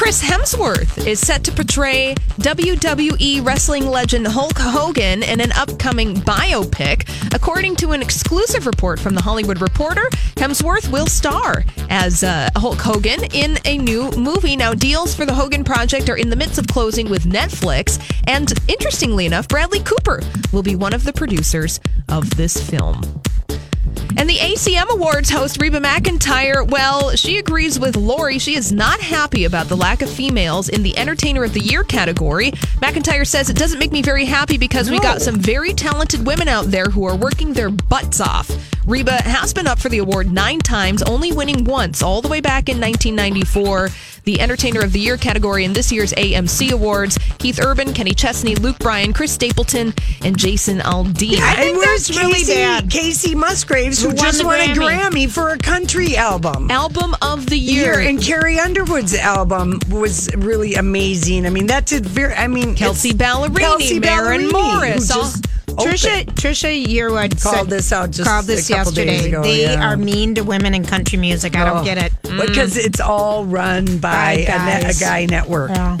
Chris Hemsworth is set to portray WWE wrestling legend Hulk Hogan in an upcoming biopic. According to an exclusive report from The Hollywood Reporter, Hemsworth will star as uh, Hulk Hogan in a new movie. Now, deals for the Hogan project are in the midst of closing with Netflix. And interestingly enough, Bradley Cooper will be one of the producers of this film. And the ACM Awards host Reba McEntire, well, she agrees with Lori. She is not happy about the lack of females in the Entertainer of the Year category. McEntire says it doesn't make me very happy because we got some very talented women out there who are working their butts off. Reba has been up for the award nine times, only winning once, all the way back in 1994. The Entertainer of the Year category in this year's AMC Awards Keith Urban, Kenny Chesney, Luke Bryan, Chris Stapleton, and Jason Aldean. I think And that's really Kacey, bad. Kacey Musgraves, who, Who won just the won a Grammy. Grammy for a country album. Album of the Year. Year. And Carrie Underwood's album was really amazing. I mean, that's a very. I mean, Kelsea Ballerini, Kelsea Maren Ballerini, Morris, who all- just Trisha opened. Trisha Yearwood Called said- this out just called this a couple days yesterday. ago, they yeah. are mean to women in country music. I don't oh. get it. because mm. it's all run by By a, ne- a guy network. Yeah.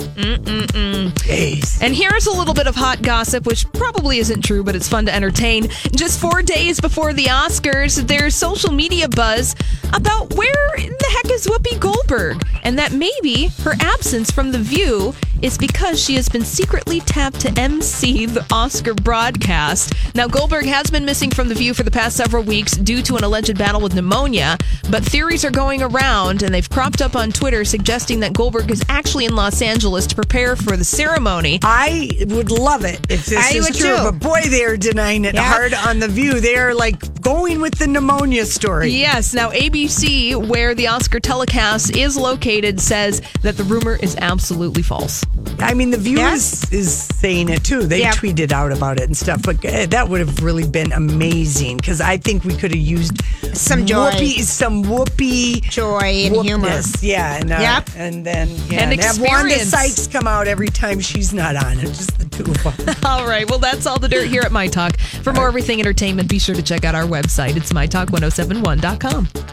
And here's a little bit of hot gossip, which probably isn't true, but it's fun to entertain. Just four days before the Oscars, there's social media buzz about where in the heck is Whoopi Goldberg, and that maybe her absence from The View is because she has been secretly tapped to MC the Oscar broadcast. Now, Goldberg has been missing from The View for the past several weeks due to an alleged battle with pneumonia, but theories are going around, and they've cropped up on Twitter suggesting that Goldberg is actually in Los Angeles to prepare for the ceremony. I would love it if this I is would true, too. but boy, they are denying it Yeah. hard on the View. They are like going with the pneumonia story. Yes. Now, ABC, where the Oscar telecast is located, says that the rumor is absolutely false. I mean, the View Yeah. is, is saying it too. They Yeah. tweeted out about it and stuff, but uh, that would have really been amazing because I think we could have used Some joy. Whoopi, some Whoopi Joy and humor. Yeah, and uh, Yep. and then yeah, And have Wanda. Sykes come out every time she's not on it. Just the two of them. All right. Well, that's all the dirt here at My Talk. For more everything entertainment, be sure to check out our website. It's mytalk1071.com.